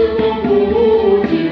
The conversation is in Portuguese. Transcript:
pelo mundo.